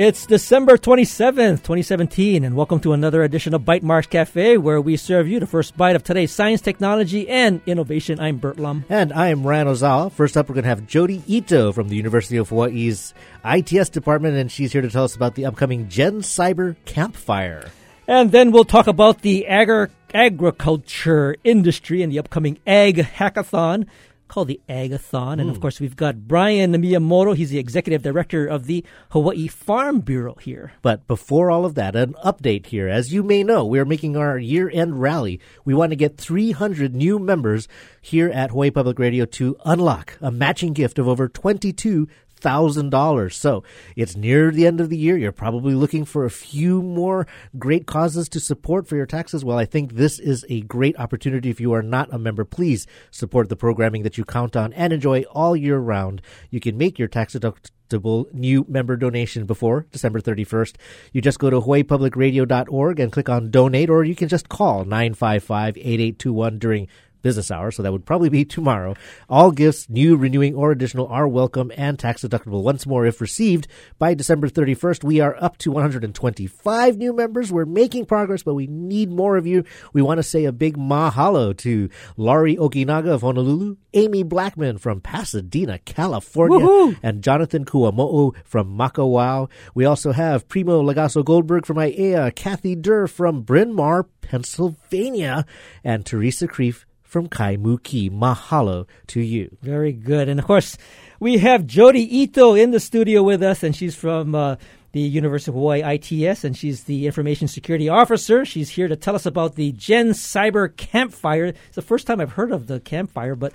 It's December 27th, 2017, and welcome to another edition of Bytemarks Cafe, where we serve you the first bite of today's science, technology, and innovation. I'm Burt Lum. And I am Ryan Ozawa. First up, we're going to have Jody Ito from the University of Hawaii's ITS department, and she's here to tell us about the upcoming Gen Cyber Campfire. And then we'll talk about the agri- agriculture industry and the upcoming Ag Hackathon called the Agathon. Mm. And of hmm. course, we've got Brian Miyamoto. He's the executive director of the Hawaii Farm Bureau here. But before all of that, an update here. As you may know, we are making our year end rally. We want to get 300 new members here at Hawaii Public Radio to unlock a matching gift of over 22 $1,000. So it's near the end of the year. You're probably looking for a few more great causes to support for your taxes. Well, I think this is a great opportunity. If you are not a member, please support the programming that you count on and enjoy all year round. You can make your tax deductible new member donation before December 31st. You just go to hawaiipublicradio.org and click on donate, or you can just call 955 8821 during business hours, so that would probably be tomorrow. All gifts, new, renewing, or additional, are welcome and tax deductible. Once more, if received by December 31st, we are up to 125 new members. We're making progress, but we need more of you. We want to say a big mahalo to Laurie Okinaga of Honolulu, Amy Blackman from Pasadena, California, Woo-hoo! and Jonathan Kuamo'o from Makawao. We also have Primo Lagaso Goldberg from Aiea, Kathy Durr from Bryn Mawr, Pennsylvania, and Teresa Kreef from Kaimuki. Mahalo to you. Very good. And of course, we have Jody Ito in the studio with us, and she's from uh, the University of Hawaii ITS, and she's the Information Security Officer. She's here to tell us about the Gen Cyber Campfire. It's the first time I've heard of the campfire, but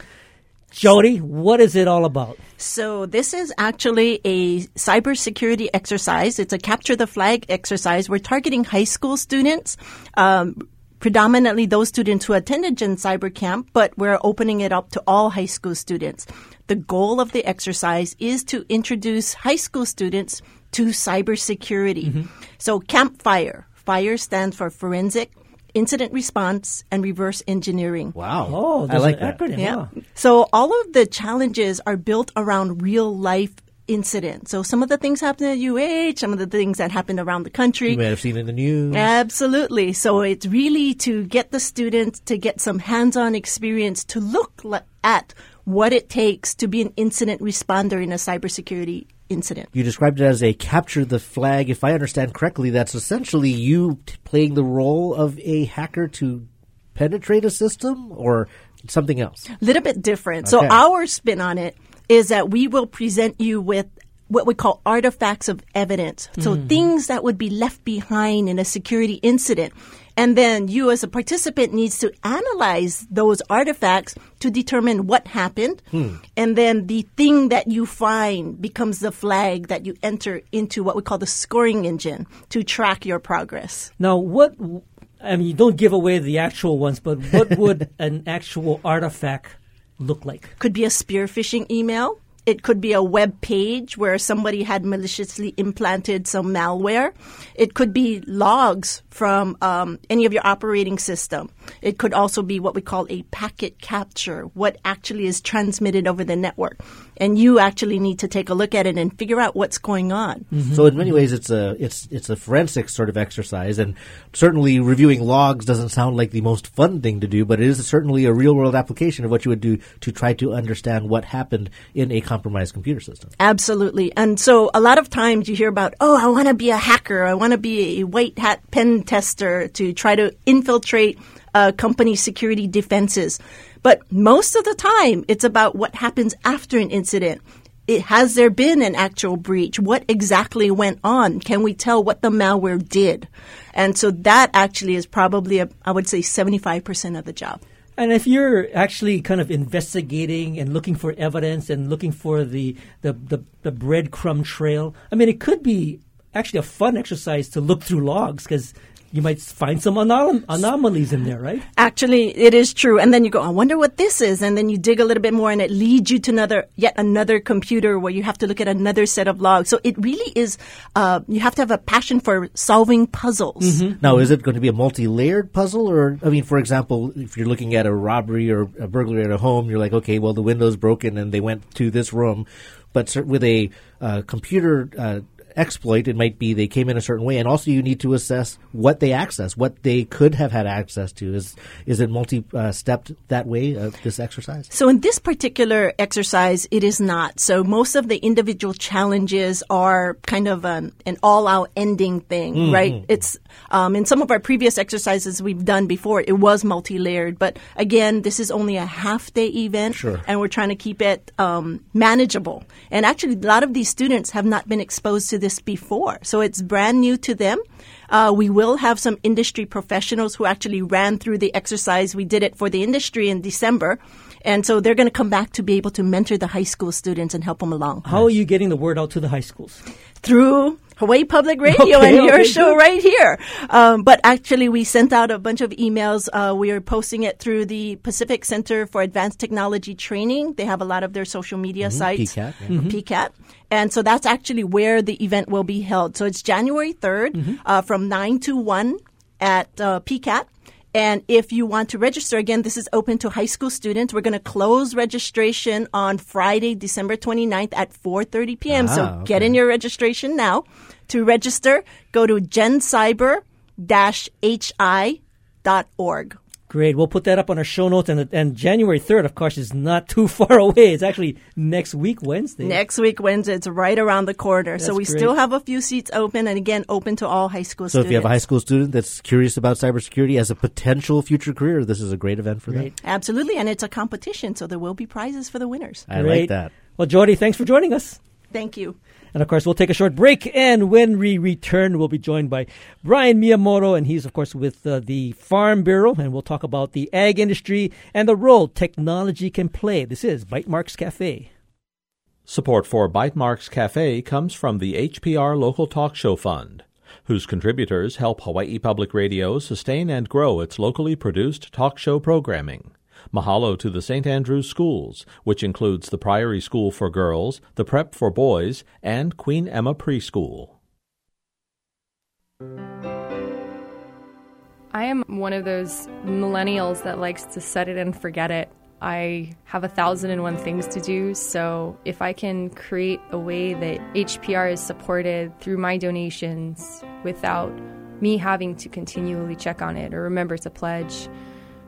Jody, what is it all about? So this is actually a cybersecurity exercise. It's a capture the flag exercise. We're targeting high school students. Um, predominantly those students who attended Gen Cyber Camp, but we're opening it up to all high school students. The goal of the exercise is to introduce high school students to cybersecurity. Mm-hmm. So Campfire, FIRE stands for Forensic Incident Response and Reverse Engineering. Wow. Oh, I like that. Acronym, yeah. So all of the challenges are built around real life incident. So some of the things happen at UH, some of the things that happen around the country. You may have seen in the news. Absolutely. So it's really to get the students to get some hands-on experience to look at what it takes to be an incident responder in a cybersecurity incident. You described it as a capture the flag. If I understand correctly, that's essentially you t- playing the role of a hacker to penetrate a system or something else? A little bit different. Okay. So our spin on it is that we will present you with what we call artifacts of evidence. So mm-hmm. things that would be left behind in a security incident. And then you as a participant needs to analyze those artifacts to determine what happened. Hmm. And then the thing that you find becomes the flag that you enter into what we call the scoring engine to track your progress. Now, what, I mean, you don't give away the actual ones, but what would an actual artifact look like? Could be a spear phishing email. It could be a web page where somebody had maliciously implanted some malware. It could be logs from um, any of your operating system. It could also be what we call a packet capture, what actually is transmitted over the network. And you actually need to take a look at it and figure out what's going on. Mm-hmm. So in many ways, it's a it's it's a forensic sort of exercise, and certainly reviewing logs doesn't sound like the most fun thing to do, but it is certainly a real world application of what you would do to try to understand what happened in a compromised computer system. Absolutely, and so a lot of times you hear about, oh, I want to be a hacker, I want to be a white hat pen tester to try to infiltrate uh, company security defenses. But most of the time, it's about what happens after an incident. It, has there been an actual breach? What exactly went on? Can we tell what the malware did? And so that actually is probably, a, I would say, 75% of the job. And if you're actually kind of investigating and looking for evidence and looking for the, the, the, the breadcrumb trail, I mean, it could be actually a fun exercise to look through logs because you might find some anom- anomalies in there, right? Actually, it is true. And then you go, I wonder what this is. And then you dig a little bit more and it leads you to another, yet another computer where you have to look at another set of logs. So it really is, uh, you have to have a passion for solving puzzles. Mm-hmm. Now, is it going to be a multi-layered puzzle? Or, I mean, for example, if you're looking at a robbery or a burglary at a home, you're like, okay, well, the window's broken and they went to this room. But with a uh, computer uh, exploit. It might be they came in a certain way, and also you need to assess what they access, what they could have had access to. Is is it multi-stepped that way? Uh, this exercise. So in this particular exercise, it is not. So most of the individual challenges are kind of an, an all-out ending thing, Mm-hmm. right? It's um, in some of our previous exercises we've done before, it was multi-layered, but again, this is only a half-day event, Sure. and we're trying to keep it um, manageable. And actually, a lot of these students have not been exposed to this before, so it's brand new to them. Uh, we will have some industry professionals who actually ran through the exercise. We did it for the industry in December. And so they're going to come back to be able to mentor the high school students and help them along How are you getting the word out to the high schools? through Hawaii Public Radio Okay, and your okay, show good. right here. Um, but actually, we sent out a bunch of emails. Uh, we are posting it through the Pacific Center for Advanced Technology Training. They have a lot of their social media sites. PCATT, yeah. or PCATT. And so that's actually where the event will be held. So it's January 3rd uh, from 9 to 1 at uh, PCATT. And if you want to register, again, this is open to high school students. We're going to close registration on Friday, December 29th at 4.30 p.m. so Ah, get in your registration now. To register, go to gencyber-hi.org. Great. We'll put that up on our show notes. And, and January 3rd, of course, is not too far away. It's actually next week, Wednesday. Next week, Wednesday, it's right around the corner. so we great. still have a few seats open, and again, open to all high school So students. So if you have a high school student that's curious about cybersecurity as a potential future career, this is a great event for Great. Absolutely, and it's a competition, so there will be prizes for the winners. I Great. like that. Well, Jody, thanks for joining us. Thank you. And of course, we'll take a short break. And when we return, we'll be joined by Brian Miyamoto. And he's, of course, with uh, the Farm Bureau. And we'll talk about the ag industry and the role technology can play. This is Bytemarks Cafe. Support for Bytemarks Cafe comes from the HPR Local Talk Show Fund, whose contributors help Hawaii Public Radio sustain and grow its locally produced talk show programming. Mahalo to the St. Andrews Schools, which includes the Priory School for Girls, the Prep for Boys, and Queen Emma Preschool. I am one of those millennials that likes to set it and forget it. I have a thousand and one things to do, so if I can create a way that HPR is supported through my donations without me having to continually check on it or remember to pledge,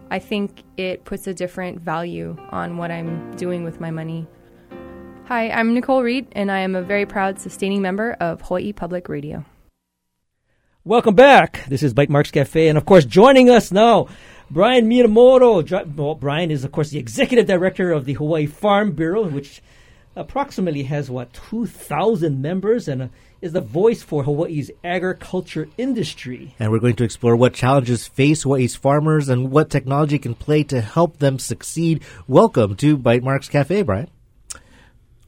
I think it puts a different value on what I'm doing with my money. Hi, I'm Nicole Reed, and I am a very proud sustaining member of Hawaii Public Radio. Welcome back. This is Bytemarks Cafe. And of course, joining us now, Brian Miyamoto. Well, Brian is, of course, the executive director of the Hawaii Farm Bureau, which approximately has, what, 2,000 members and uh, is the voice for Hawaii's agriculture industry. And we're going to explore what challenges face Hawaii's farmers and what technology can play to help them succeed. Welcome to Bytemarks Cafe, Brian.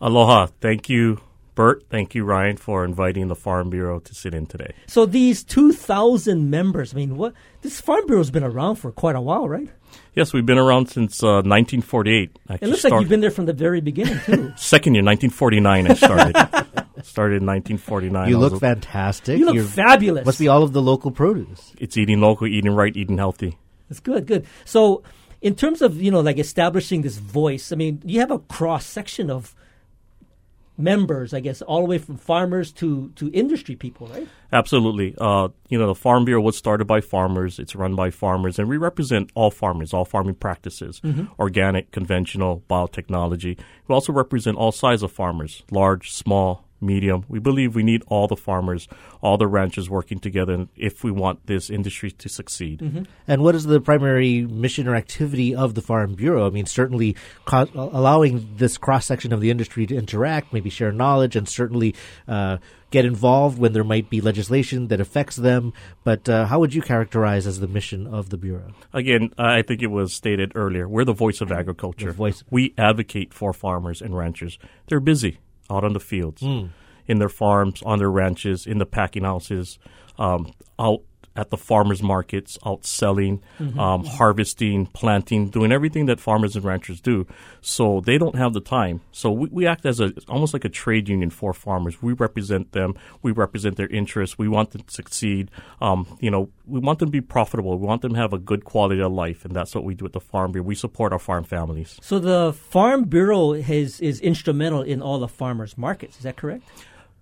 Aloha. Thank you, Burt. Thank you, Ryan, for inviting the Farm Bureau to sit in today. So these 2,000 members, I mean, what this Farm Bureau's been around for quite a while, right? Yes, we've been around since uh, 1948. It Actually looks like you've been there from the very beginning, too. Second year, 1949, I started. started in 1949. You I look a- fantastic. you look You're- fabulous. Must be all of the local produce. It's eating local, eating right, eating healthy. That's good, good. So, in terms of you know, like establishing this voice, I mean, you have a cross section of members, I guess, all the way from farmers to to industry people, right? Absolutely. Uh, you know, the Farm Bureau was started by farmers. It's run by farmers, and we represent all farmers, all farming practices, organic, conventional, biotechnology. We also represent all sizes of farmers, large, small, medium. We believe we need all the farmers, all the ranchers working together if we want this industry to succeed. And what is the primary mission or activity of the Farm Bureau? I mean, certainly co- allowing this cross section of the industry to interact, maybe share knowledge, and certainly uh, get involved when there might be legislation that affects them. But uh, how would you characterize as the mission of the Bureau? Again, I think it was stated earlier, we're the voice of agriculture. Voice. We advocate for farmers and ranchers. They're busy out on the fields, in their farms, on their ranches, in the packing houses, um, out at the farmers markets, out selling, um, harvesting, planting, doing everything that farmers and ranchers do. So they don't have the time. So we, we act as a almost like a trade union for farmers. We represent them. We represent their interests. We want them to succeed. Um, you know, we want them to be profitable. We want them to have a good quality of life, and that's what we do at the Farm Bureau. We support our farm families. So the Farm Bureau has is instrumental in all the farmers markets. Is that correct?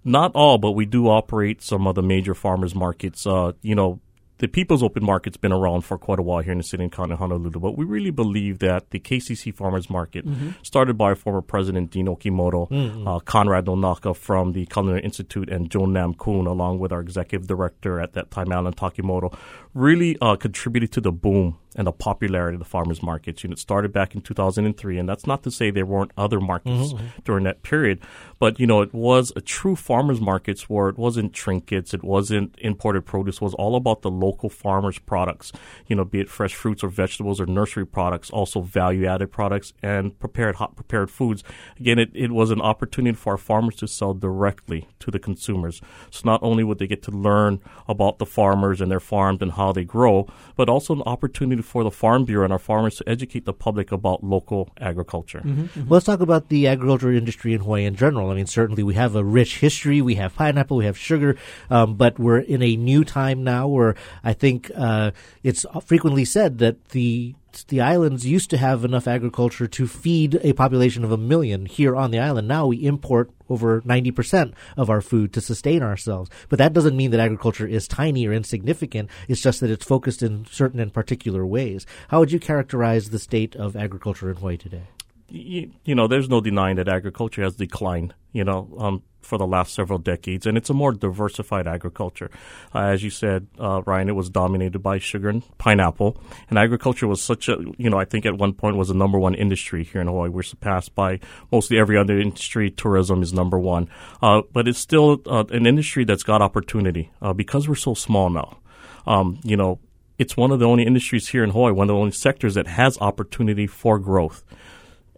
Not all, but we do operate some of the major farmers markets. Uh, you know, the People's Open Market's been around for quite a while here in the city and county of Honolulu, but we really believe that the KCC Farmers Market, mm-hmm. started by former President Dean Okimoto, mm-hmm. uh, Conrad Nonaka from the Culinary Institute, and Joan Namkoong, along with our executive director at that time, Alan Takemoto, really uh, contributed to the boom and the popularity of the farmers markets. You know, it started back in 2003, and that's not to say there weren't other markets mm-hmm. during that period, but you know, it was a true farmers markets where it wasn't trinkets, it wasn't imported produce, it was all about the local farmers' products. You know, be it fresh fruits or vegetables or nursery products, also value-added products and prepared hot prepared foods. Again, it, it was an opportunity for our farmers to sell directly to the consumers. So not only would they get to learn about the farmers and their farms and how they grow, but also an opportunity for the Farm Bureau and our farmers to educate the public about local agriculture. Mm-hmm, mm-hmm. Well, let's talk about the agriculture industry in Hawaii in general. I mean, certainly we have a rich history. We have pineapple, we have sugar, um, but we're in a new time now where I think uh, it's frequently said that the the islands used to have enough agriculture to feed a population of a million here on the island. Now we import over 90% of our food to sustain ourselves. But that doesn't mean that agriculture is tiny or insignificant. It's just that it's focused in certain and particular ways. How would you characterize the state of agriculture in Hawaii today? You, you know, there's no denying that agriculture has declined. You know, um, for the last several decades, and it's a more diversified agriculture. Uh, as you said, uh, Ryan, it was dominated by sugar and pineapple, and agriculture was such a, you know, I think at one point was the number one industry here in Hawaii. We're surpassed by mostly every other industry. Tourism is number one, uh, but it's still uh, an industry that's got opportunity uh, because we're so small now. Um, you know, it's one of the only industries here in Hawaii, one of the only sectors that has opportunity for growth.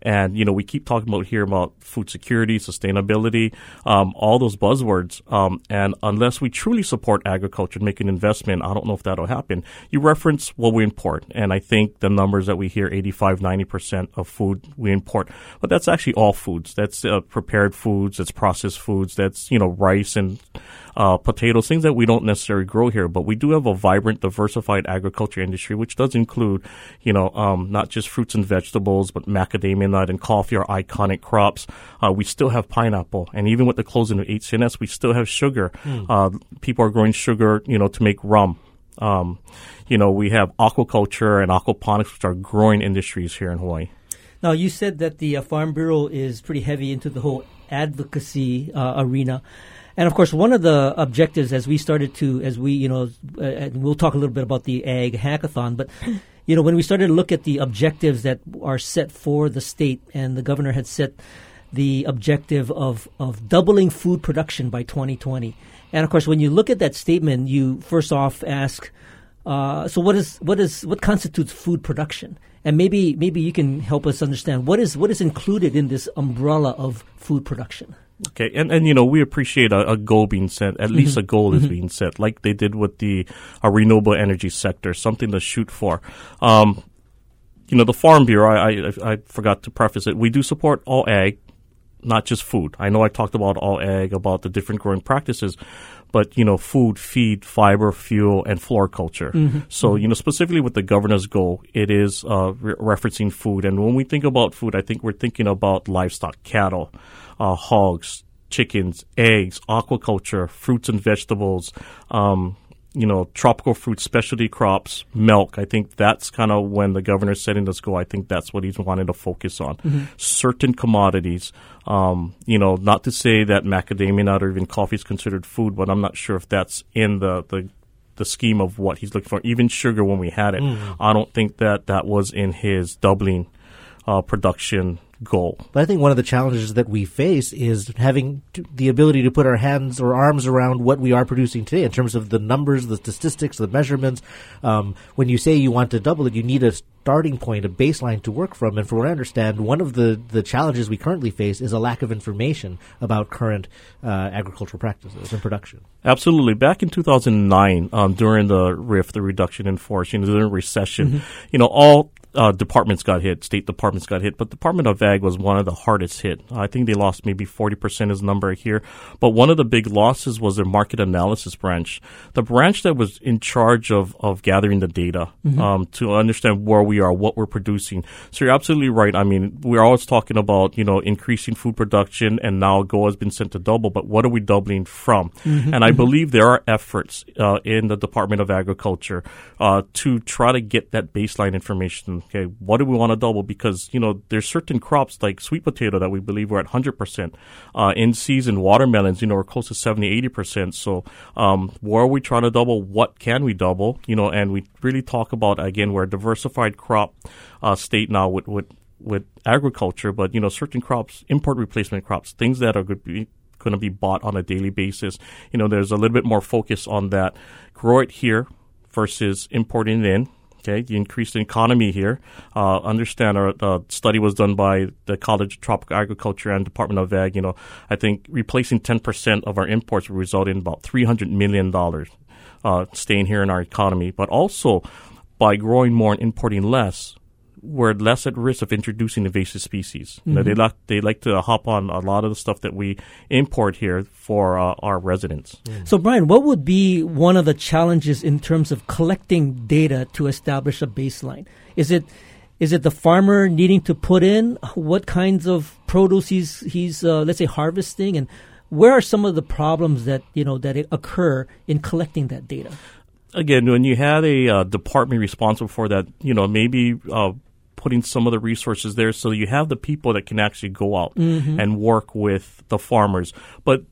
And, you know, we keep talking about here about food security, sustainability, um, all those buzzwords. Um, and unless we truly support agriculture and make an investment, I don't know if that'll happen. You reference what we import. And I think the numbers that we hear, 85, 90% of food we import. But that's actually all foods. That's uh, prepared foods. That's processed foods. That's, you know, rice and uh, potatoes, things that we don't necessarily grow here, but we do have a vibrant, diversified agriculture industry, which does include, you know, um, not just fruits and vegetables, but macadamia nut and coffee are iconic crops. Uh, we still have pineapple, and even with the closing of HC&S, we still have sugar. Mm. Uh, people are growing sugar, you know, to make rum. Um, you know, we have aquaculture and aquaponics, which are growing industries here in Hawaii. Now, you said that the uh, Farm Bureau is pretty heavy into the whole advocacy uh, arena. And of course, one of the objectives as we started to, as we, you know, uh, and we'll talk a little bit about the Ag Hackathon, but, you know, when we started to look at the objectives that are set for the state, and the governor had set the objective of, of doubling food production by 2020. And of course, when you look at that statement, you first off ask, uh, so what is what is what constitutes food production? And maybe maybe you can help us understand what is what is included in this umbrella of food production. Okay, and, and you know we appreciate a, a goal being set. At mm-hmm. least a goal is mm-hmm. being set, like they did with the uh, renewable energy sector, something to shoot for. Um, you know, the Farm Bureau. I, I, I forgot to preface it. We do support all ag, not just food. I know I talked about all ag, about the different growing practices, but you know, food, feed, fiber, fuel, and floriculture. Mm-hmm. So you know, specifically with the governor's goal, it is uh, re- referencing food. And when we think about food, I think we're thinking about livestock, cattle uh, hogs, chickens, eggs, aquaculture, fruits and vegetables, um, you know, tropical fruit, specialty crops, milk. I think that's kind of when the governor's setting this goal. I think that's what he's wanting to focus on. Mm-hmm. Certain commodities, um, you know, not to say that macadamia nut or even coffee is considered food, but I'm not sure if that's in the, the the scheme of what he's looking for. Even sugar, when we had it, mm. I don't think that that was in his doubling uh, production goal. But I think one of the challenges that we face is having to, the ability to put our hands or arms around what we are producing today in terms of the numbers, the statistics, the measurements. Um, when you say you want to double it, you need a starting point, a baseline to work from. And from what I understand, one of the, the challenges we currently face is a lack of information about current uh, agricultural practices and production. Absolutely. Back in 2009, um, during the RIF, the reduction in force, you know, during recession, mm-hmm. you know, all uh, departments got hit, state departments got hit, but Department of Ag was one of the hardest hit. I think they lost maybe 40% is the number here. But one of the big losses was their market analysis branch, the branch that was in charge of, of gathering the data mm-hmm. um, to understand where we are, what we're producing. So you're absolutely right. I mean, we're always talking about, you know, increasing food production and now goal has been sent to double, but what are we doubling from? Mm-hmm. And I mm-hmm. believe there are efforts uh, in the Department of Agriculture uh, to try to get that baseline information okay, what do we want to double? Because, you know, there's certain crops like sweet potato that we believe we're at 100%. Uh, in season, watermelons, you know, we're close to 70, 80%. So, um, where are we trying to double? What can we double? You know, and we really talk about, again, we're a diversified crop uh, state now with, with, with agriculture, but, you know, certain crops, import replacement crops, things that are to be going to be bought on a daily basis. You know, there's a little bit more focus on that. Grow it here versus importing it in Okay, the increased economy here. Uh, understand our uh, study was done by the College of Tropical Agriculture and Department of Ag. You know, I think replacing 10% of our imports would result in about $300 million uh, staying here in our economy. But also, by growing more and importing less, we're less at risk of introducing invasive species. Mm-hmm. You know, they like they like to hop on a lot of the stuff that we import here for uh, our residents. Mm. So, Brian, what would be one of the challenges in terms of collecting data to establish a baseline? Is it is it the farmer needing to put in what kinds of produce he's he's uh, let's say harvesting, and where are some of the problems that you know that occur in collecting that data? Again, when you have a uh, department responsible for that, you know maybe uh, putting some of the resources there so you have the people that can actually go out mm-hmm. and work with the farmers. But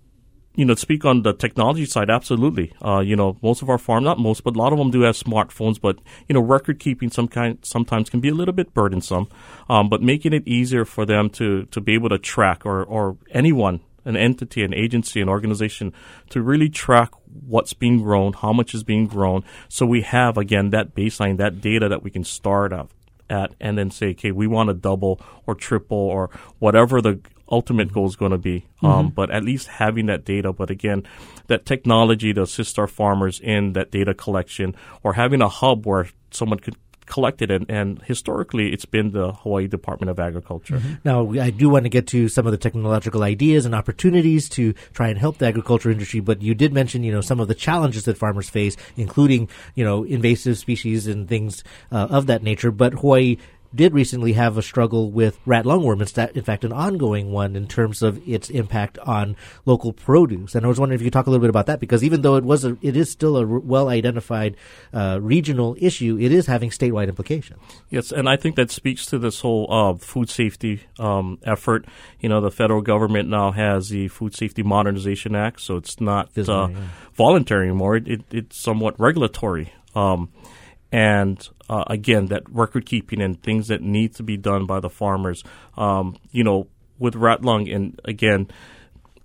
you know, speak on the technology side, absolutely. Uh, you know, most of our farm, not most, but a lot of them do have smartphones. But you know, record keeping some kind sometimes can be a little bit burdensome. Um, but making it easier for them to to be able to track or or anyone, an entity, an agency, an organization, to really track what's being grown, how much is being grown, so we have again that baseline, that data that we can start up at and then say, okay, we want to double or triple or whatever the ultimate goal is going to be. Um, mm-hmm. Um, but at least having that data. But again, that technology to assist our farmers in that data collection or having a hub where someone could collected and, and historically it's been the Hawaii Department of Agriculture. Mm-hmm. Now, I do want to get to some of the technological ideas and opportunities to try and help the agriculture industry, but you did mention, you know, some of the challenges that farmers face, including, you know, invasive species and things uh, of that nature. But Hawaii did recently have a struggle with rat lungworm. It's that, in fact, an ongoing one in terms of its impact on local produce. And I was wondering if you could talk a little bit about that because even though it was a, it is still a well identified uh, regional issue, it is having statewide implications. Yes, and I think that speaks to this whole uh, food safety um, effort. You know, the federal government now has the Food Safety Modernization Act, so it's not uh, voluntary anymore. It, it, it's somewhat regulatory. Um, and uh, again, that record keeping and things that need to be done by the farmers. Um, you know, with rat lung, and again,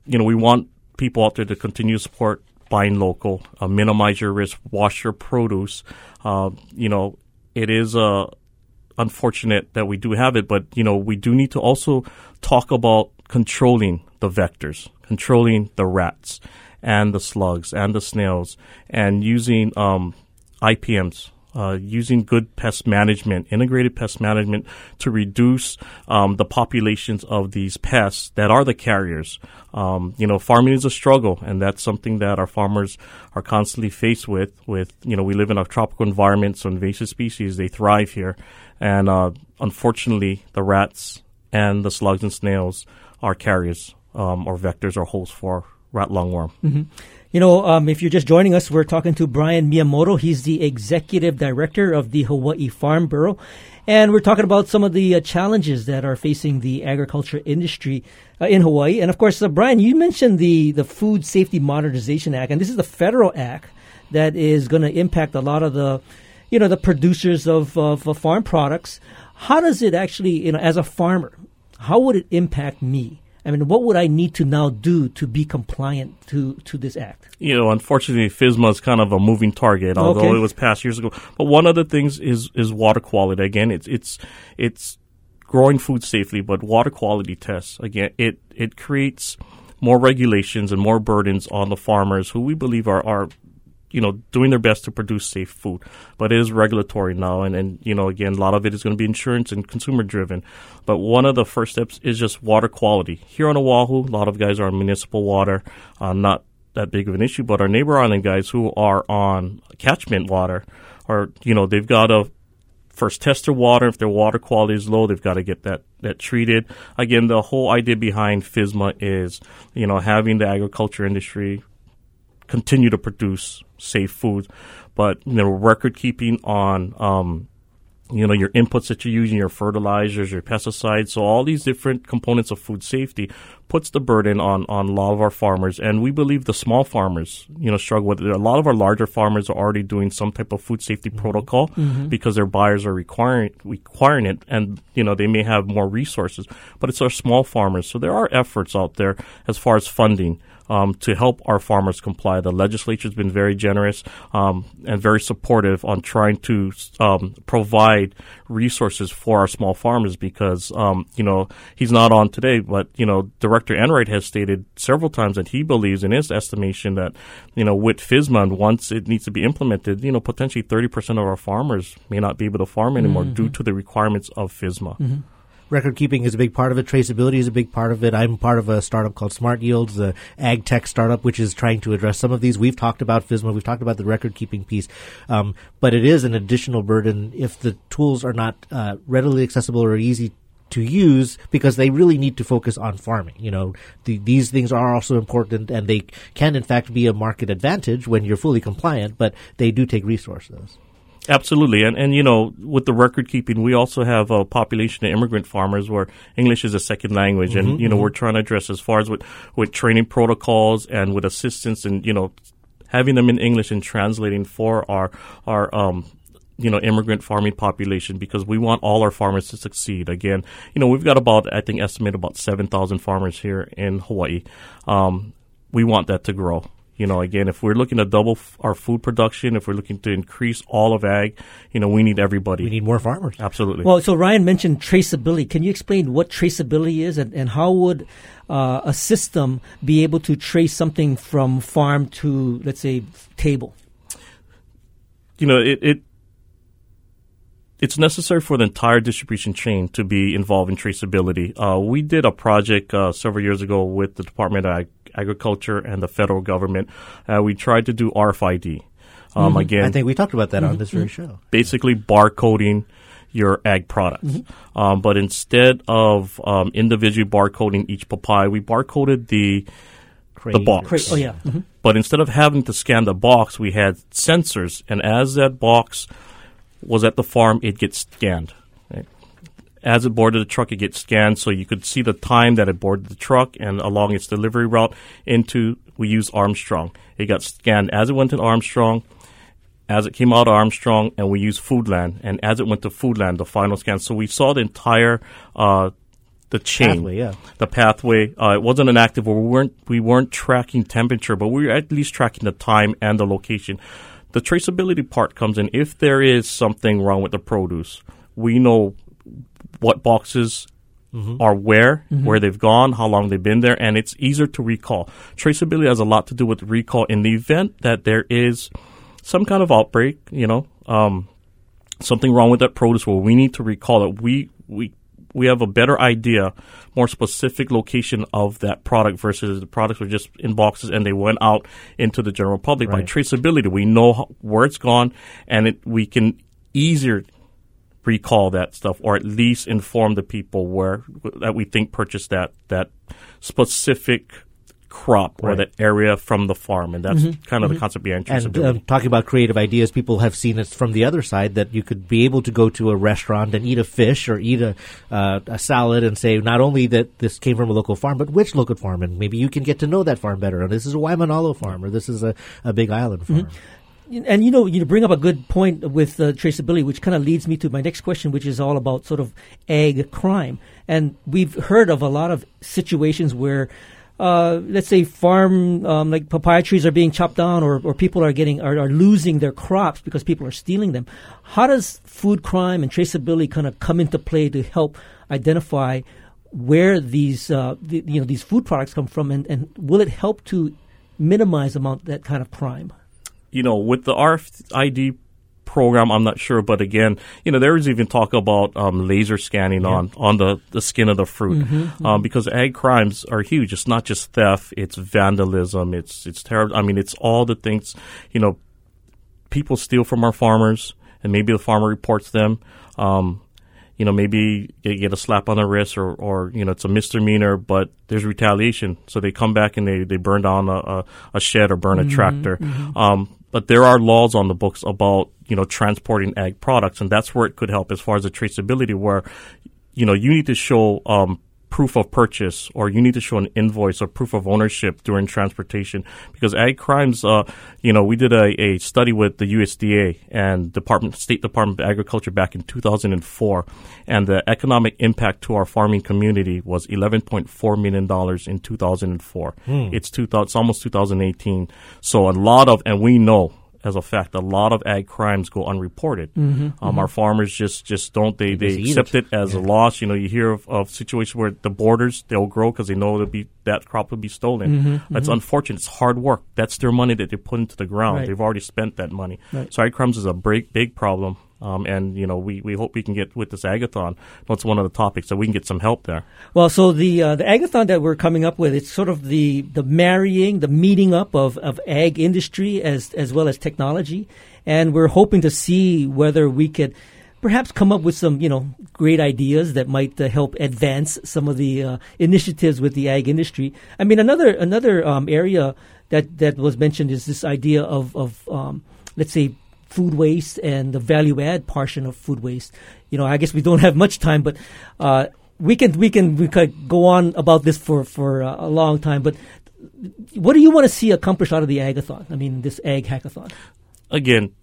you know, we want people out there to continue to support buying local, uh, minimize your risk, wash your produce. Uh, you know, it is uh, unfortunate that we do have it, but you know, we do need to also talk about controlling the vectors, controlling the rats and the slugs and the snails, and using um, IPMs uh, using good pest management, integrated pest management, to reduce um, the populations of these pests that are the carriers. Um, you know, farming is a struggle, and that's something that our farmers are constantly faced with. With you know, we live in a tropical environment, so invasive species they thrive here, and uh, unfortunately, the rats and the slugs and snails are carriers um, or vectors or hosts for rat lungworm. Mm-hmm. You know, um, if you're just joining us, we're talking to Brian Miyamoto. He's the executive director of the Hawaii Farm Bureau. And we're talking about some of the uh, challenges that are facing the agriculture industry uh, in Hawaii. And of course, uh, Brian, you mentioned the, the Food Safety Modernization Act, and this is the federal act that is going to impact a lot of the, you know, the producers of, of, of farm products. How does it actually, you know, as a farmer, how would it impact me? I mean, what would I need to now do to be compliant to, to this act? You know, unfortunately, FSMA is kind of a moving target, although okay. it was passed years ago. But one of the things is is water quality. Again, it's it's it's growing food safely, but water quality tests. Again, it it creates more regulations and more burdens on the farmers who we believe are, are you know, doing their best to produce safe food. But it is regulatory now, and, and you know, again, a lot of it is going to be insurance and consumer driven. But one of the first steps is just water quality. Here on Oahu, a lot of guys are on municipal water, uh, not that big of an issue, but our neighbor island guys who are on catchment water are, you know, they've got to first test their water. If their water quality is low, they've got to get that, that treated. Again, the whole idea behind FSMA is, you know, having the agriculture industry continue to produce safe food, but you know, record keeping on um, you know your inputs that you're using, your fertilizers, your pesticides. So all these different components of food safety puts the burden on on a lot of our farmers, and we believe the small farmers, you know, struggle with it. A lot of our larger farmers are already doing some type of food safety mm-hmm. protocol mm-hmm. because their buyers are requiring requiring it, and you know they may have more resources. But it's our small farmers, so there are efforts out there as far as funding um, to help our farmers comply. The legislature has been very generous um, and very supportive on trying to um, provide resources for our small farmers because, um, you know, he's not on today, but, you know, Director Enright has stated several times that he believes in his estimation that, you know, with FSMA, and once it needs to be implemented, you know, potentially 30% of our farmers may not be able to farm anymore mm-hmm. due to the requirements of FSMA. Mm-hmm record keeping is a big part of it. Traceability is a big part of it. I'm part of a startup called Smart Yields, the ag tech startup, which is trying to address some of these. We've talked about FSMA. we've talked about the record keeping piece, um, but it is an additional burden if the tools are not uh, readily accessible or easy to use because they really need to focus on farming. You know, the, these things are also important and they can in fact be a market advantage when you're fully compliant, but they do take resources. Absolutely, and and you know, with the record keeping, we also have a population of immigrant farmers where English is a second language, mm-hmm, and you know, mm-hmm. we're trying to address as far as with with training protocols and with assistance, and you know, having them in English and translating for our our um, you know immigrant farming population because we want all our farmers to succeed. Again, you know, we've got about I think estimate about seven thousand farmers here in Hawaii. Um, we want that to grow. You know, again, if we're looking to double f- our food production, if we're looking to increase all of ag, you know, we need everybody. We need more farmers. Absolutely. Well, so Ryan mentioned traceability. Can you explain what traceability is and, and how would uh, a system be able to trace something from farm to, let's say, table? You know, it, it it's necessary for the entire distribution chain to be involved in traceability. Uh, we did a project uh, several years ago with the Department of Ag- Agriculture and the federal government. Uh, we tried to do RFID. Um, mm-hmm. Again, I think we talked about that mm-hmm. on this very mm-hmm. show. Basically, barcoding your ag products. Mm-hmm. Um, but instead of um, individually barcoding each papaya, we barcoded the Crate. the box. Crate. Oh yeah. Mm-hmm. But instead of having to scan the box, we had sensors, and as that box was at the farm, it gets scanned. As it boarded the truck, it gets scanned, so you could see the time that it boarded the truck and along its delivery route into. We use Armstrong. It got scanned as it went to Armstrong, as it came out of Armstrong, and we used Foodland. And as it went to Foodland, the final scan. So we saw the entire uh, the chain, pathway, yeah. the pathway. Uh, it wasn't an active where we weren't we weren't tracking temperature, but we were at least tracking the time and the location. The traceability part comes in. If there is something wrong with the produce, we know what boxes mm-hmm. are where, mm-hmm. where they've gone, how long they've been there, and it's easier to recall. Traceability has a lot to do with recall in the event that there is some kind of outbreak, you know, um, something wrong with that produce where we need to recall it. We, we we have a better idea, more specific location of that product versus the products were just in boxes and they went out into the general public right. by traceability. We know where it's gone, and it, we can easier recall that stuff, or at least inform the people where that we think purchased that that specific crop or that area from the farm, and that's mm-hmm. kind of mm-hmm. the concept behind traceability. And uh, talking about creative ideas, people have seen it from the other side that you could be able to go to a restaurant and eat a fish or eat a, uh, a salad and say not only that this came from a local farm, but which local farm, and maybe you can get to know that farm better. And this is a Waimanalo farm, or this is a, a Big Island farm. Mm-hmm. And you know, you bring up a good point with uh, traceability, which kind of leads me to my next question, which is all about sort of ag crime. And we've heard of a lot of situations where uh, let's say farm um, like papaya trees are being chopped down or, or people are getting are, are losing their crops because people are stealing them. How does food crime and traceability kind of come into play to help identify where these uh, the, you know these food products come from? And, and will it help to minimize amount that kind of crime you know, with the RFID program, I'm not sure, but again, you know, there is even talk about um, laser scanning on on the, the skin of the fruit um, because ag crimes are huge. It's not just theft; it's vandalism. It's it's terrible. I mean, it's all the things. You know, people steal from our farmers, and maybe the farmer reports them. Um, you know, maybe they get a slap on the wrist or, or, you know, it's a misdemeanor, but there's retaliation. So they come back and they, they burn down a, a, a shed or burn a tractor. Um, but there are laws on the books about, you know, transporting ag products, and that's where it could help as far as the traceability, where, you know, you need to show, um, proof of purchase or you need to show an invoice or proof of ownership during transportation. Because ag crimes uh, you know we did a, a study with the USDA and Department State Department of Agriculture back in 2004 and the economic impact to our farming community was 11.4 million dollars in 2004 it's 2000 it's almost 2018 so a lot of and we know as a fact, a lot of ag crimes go unreported. Mm-hmm, um, mm-hmm. Our farmers just, just don't they they just eat accept it. it as a loss. You know, you hear of, of situations where the borders they'll grow because they know it'll be that crop will be stolen. Mm-hmm, That's unfortunate. It's hard work. That's their money that they put into the ground. Right. They've already spent that money. Right. So ag crimes is a big big problem. Um, and you know, we, we hope we can get with this agathon. That's one of the topics that we can get some help there. Well, so the uh, the agathon that we're coming up with, it's sort of the the marrying, the meeting up of, of ag industry as as well as technology, and we're hoping to see whether we could perhaps come up with some you know great ideas that might uh, help advance some of the uh, initiatives with the ag industry. I mean, another another um, area that that was mentioned is this idea of of um, let's say food waste and the value add portion of food waste. You know, I guess we don't have much time, but uh, we can we can we could go on about this for for uh, a long time. But what do you want to see accomplished out of the agathon? I mean, this ag hackathon. again,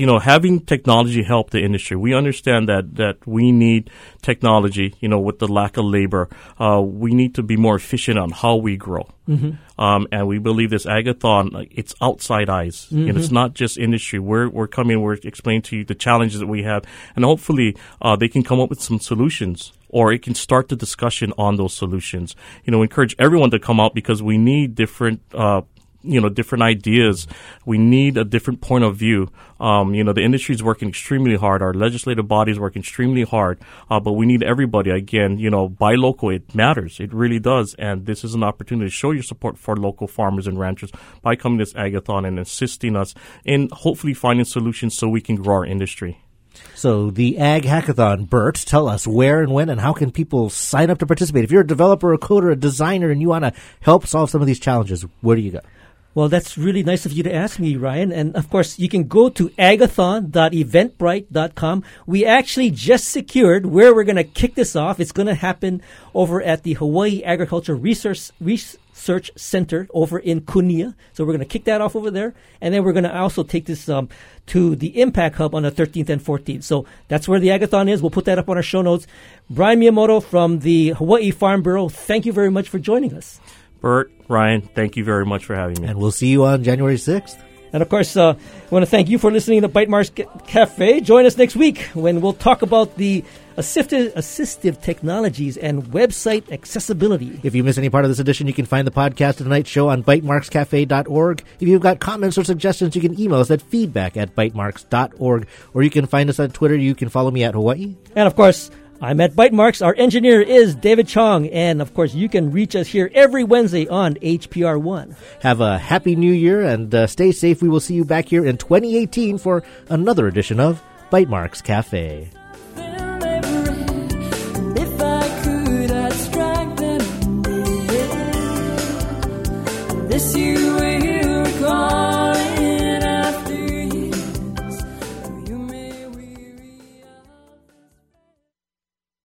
you know, having technology help the industry. We understand that that we need technology. You know, with the lack of labor, uh, we need to be more efficient on how we grow. Um, and we believe this agathon, like, it's outside eyes, and it's not just industry. We're we're coming, we're explaining to you the challenges that we have, and hopefully uh, they can come up with some solutions. Or it can start the discussion on those solutions. You know, encourage everyone to come out because we need different uh, you know different ideas. We need a different point of view. Um, you know, the industry is working extremely hard. Our legislative bodies work extremely hard, uh, but we need everybody. Again, you know, buy local. It matters. It really does. And this is an opportunity to show your support for local farmers and ranchers by coming to this agathon and assisting us in hopefully finding solutions so we can grow our industry. So the Ag Hackathon, Burt, tell us where and when and how can people sign up to participate? If you're a developer, a coder, a designer, and you want to help solve some of these challenges, where do you go? Well, that's really nice of you to ask me, Ryan. And of course, you can go to agathon.eventbrite.com. We actually just secured where we're going to kick this off. It's going to happen over at the Hawaii Agriculture Research, Research Center over in Kunia. So we're going to kick that off over there. And then we're going to also take this um, to the Impact Hub on the 13th and 14th. So that's where the Agathon is. We'll put that up on our show notes. Brian Miyamoto from the Hawaii Farm Bureau, thank you very much for joining us. Burt, Ryan, thank you very much for having me. And we'll see you on January 6th. And of course, uh, I want to thank you for listening to Bite Marks Ca- Cafe. Join us next week when we'll talk about the assistive, assistive technologies and website accessibility. If you miss any part of this edition, you can find the podcast of tonight's show on bytemarkscafe.org. If you've got comments or suggestions, you can email us at feedback at bytemarks.org. Or you can find us on Twitter. You can follow me at Hawaii. And of course, I'm at Bytemarks. Our engineer is David Chong. And of course, you can reach us here every Wednesday on HPR1. Have a happy new year and uh, stay safe. We will see you back here in 2018 for another edition of Bytemarks Cafe.